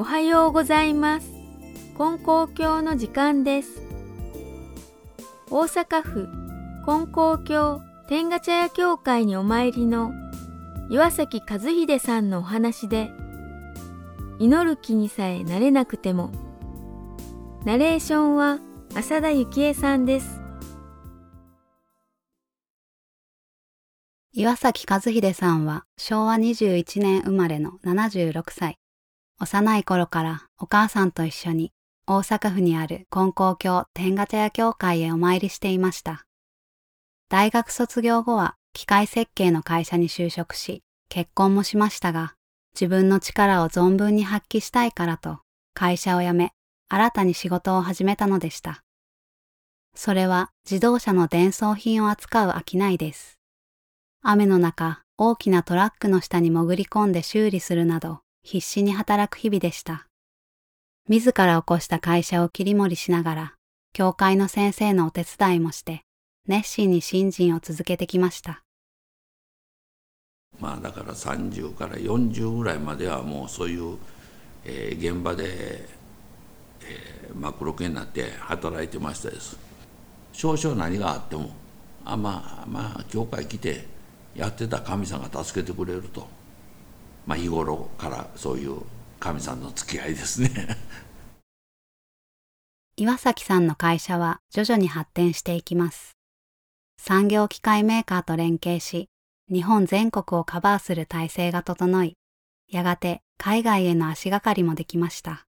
おはようございます。金光教の時間です。大阪府金光教天下茶屋教会にお参りの岩崎和秀さんのお話で、祈る気にさえなれなくても、ナレーションは浅田幸恵さんです。岩崎和秀さんは昭和21年生まれの76歳。幼い頃からお母さんと一緒に大阪府にある金光教天下茶屋教会へお参りしていました。大学卒業後は機械設計の会社に就職し、結婚もしましたが、自分の力を存分に発揮したいからと会社を辞め、新たに仕事を始めたのでした。それは自動車の伝送品を扱う商いです。雨の中、大きなトラックの下に潜り込んで修理するなど、必死に働く日々でした。自ら起こした会社を切り盛りしながら、教会の先生のお手伝いもして、熱心に信心を続けてきました。まあだから30から40ぐらいまではもうそういう、えー現場で、えー、マクロ系になって働いてましたです。少々何があっても、あまあまあ教会来てやってた神さんが助けてくれると。まあ日頃からそういう神さんの付き合いですね。岩崎さんの会社は徐々に発展していきます。産業機械メーカーと連携し、日本全国をカバーする体制が整い、やがて海外への足がかりもできました。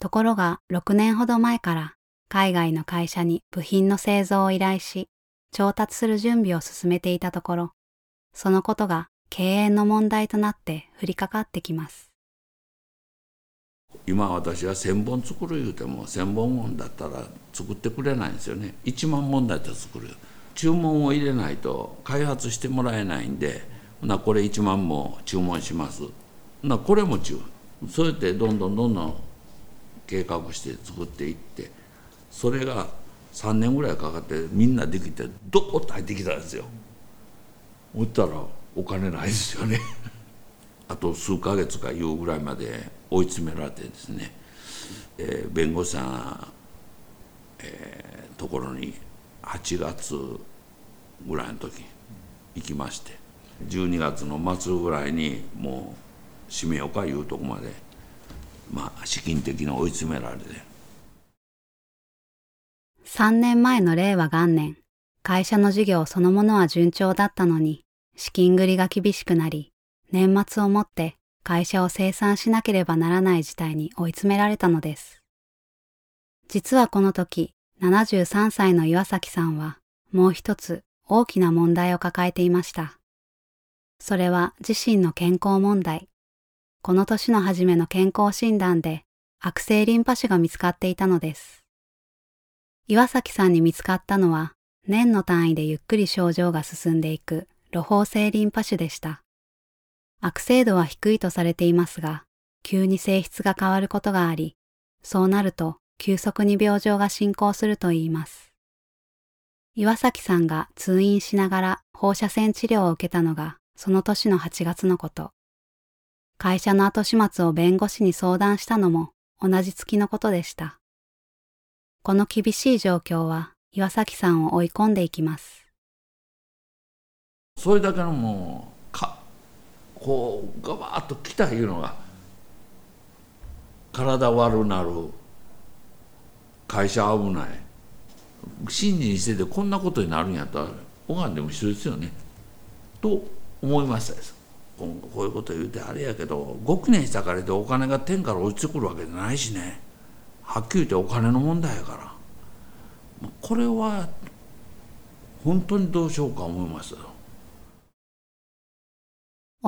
ところが6年ほど前から海外の会社に部品の製造を依頼し、調達する準備を進めていたところ、そのことが経営の問題となって降りかかってきます。今私は1,000本作る言うても1,000本もんだったら作ってくれないんですよね。1万本だったら作る。注文を入れないと開発してもらえないんでなこれ1万も注文します。なこれも注文。そうやってどんどんどんどん計画して作っていってそれが3年ぐらいかかってみんなできてドーッと入ってきたんですよ。おったらお金ないですよね。あと数ヶ月かいうぐらいまで追い詰められてですね、えー弁護士さん、えーところに8月ぐらいの時行きまして12月の末ぐらいにもう閉めようかいうとこまでまあ資金的に追い詰められて。3年前の令和元年、会社の事業そのものは順調だったのに、資金繰りが厳しくなり、年末をもって会社を清算しなければならない事態に追い詰められたのです。実はこの時、73歳の岩崎さんは、もう一つ大きな問題を抱えていました。それは自身の健康問題。この年の初めの健康診断で悪性リンパ腫が見つかっていたのです。岩崎さんに見つかったのは年の単位でゆっくり症状が進んでいく露胞性リンパ腫でした。悪性度は低いとされていますが、急に性質が変わることがあり、そうなると急速に病状が進行するといいます。岩崎さんが通院しながら放射線治療を受けたのがその年の8月のこと。会社の後始末を弁護士に相談したのも同じ月のことでした。この厳しい状況は岩崎さんを追い込んでいきます。それだけのもうかこうガバッと来たいうのが体悪なる会社危ない信心しててこんなことになるんやったら拝んでも一緒ですよね。と思いましたです。こういうこと言うてあれやけど5年したからでお金が天から落ちてくるわけじゃないしね。はっきり言ってお金の問題やから。これは本当にどうしようか思いました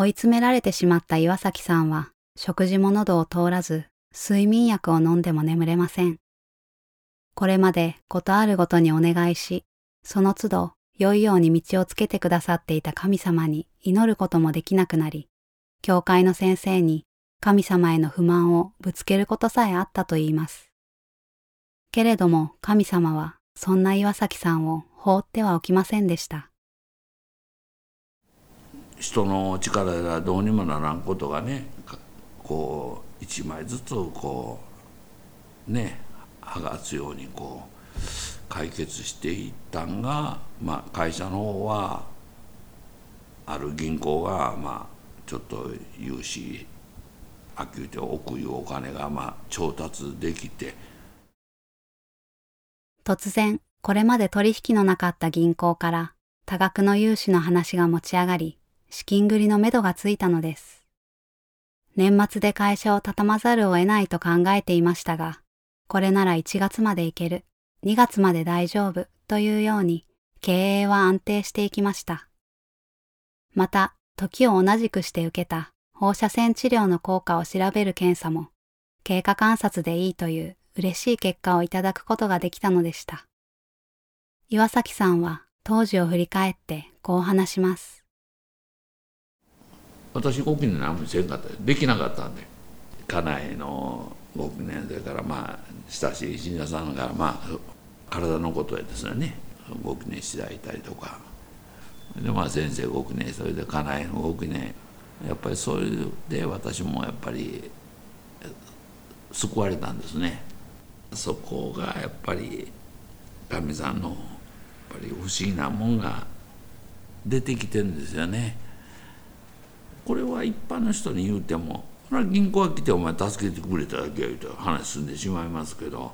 追い詰められてしまった岩崎さんは食事も喉を通らず睡眠薬を飲んでも眠れません。これまでことあるごとにお願いし、その都度良いように道をつけてくださっていた神様に祈ることもできなくなり、教会の先生に神様への不満をぶつけることさえあったと言います。けれども神様はそんな岩崎さんを放ってはおきませんでした。人の力ではどうにもならんことがねかこ1枚ずつこうね剥がすようにこう解決していったんが、まあ、会社の方はある銀行がまあちょっと融資あきゅうて億いうお金がまあ調達できて。突然これまで取引のなかった銀行から多額の融資の話が持ち上がり資金繰りのめどがついたのです。年末で会社を畳まざるを得ないと考えていましたが、これなら1月までいける、2月まで大丈夫というように経営は安定していきました。また、時を同じくして受けた放射線治療の効果を調べる検査も経過観察でいいという嬉しい結果をいただくことができたのでした。岩崎さんは当時を振り返ってこう話します。私ご記念何もせんかった。できなかったんで。家内のご記念それからまあ親しい信者さんがまあ体のことでですねご記念していただいたりとか。でまあ先生ご記念それで家内のご記念やっぱりそれで私もやっぱり救われたんですね。そこがやっぱり神さんのやっぱり不思議なもんが出てきてるんですよね。これは一般の人に言うても銀行が来てお前助けてくれただけや言うと話進んでしまいますけど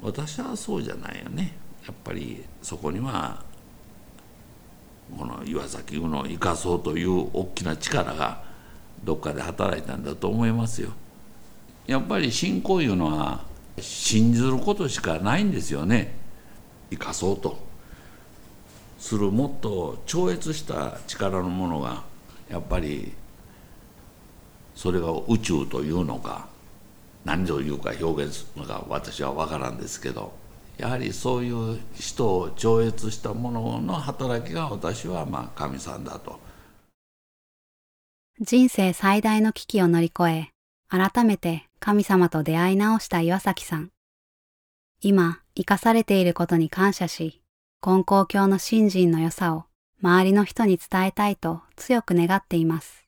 私はそうじゃないよね。やっぱりそこにはこの岩崎宇野を生かそうという大きな力がどっかで働いたんだと思いますよ。やっぱり信仰いうのは信じることしかないんですよね。生かそうと。するもっと超越した力のものがやっぱりそれが宇宙というのか何というか表現するのか私は分からんですけどやはりそういう人を超越したものの働きが私はまあ神さんだと。人生最大の危機を乗り越え改めて神様と出会い直した岩崎さん。今生かされていることに感謝し金光教の信心の良さを周りの人に伝えたいと強く願っています。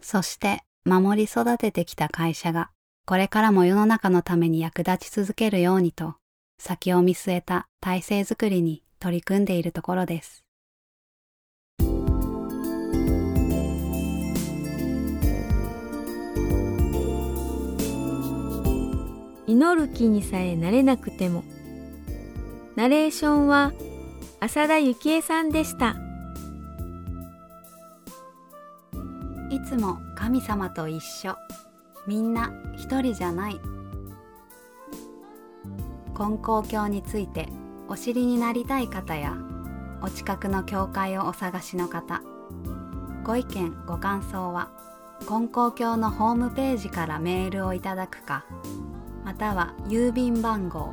そして守り育ててきた会社がこれからも世の中のために役立ち続けるようにと先を見据えた体制づくりに取り組んでいるところです。祈る気にさえなれなくてもナレーションは浅田幸恵さんでした。いつも神様と一緒。みんな一人じゃない。金光教についてお知りになりたい方やお近くの教会をお探しの方。ご意見ご感想は金光教のホームページからメールをいただくかまたは郵便番号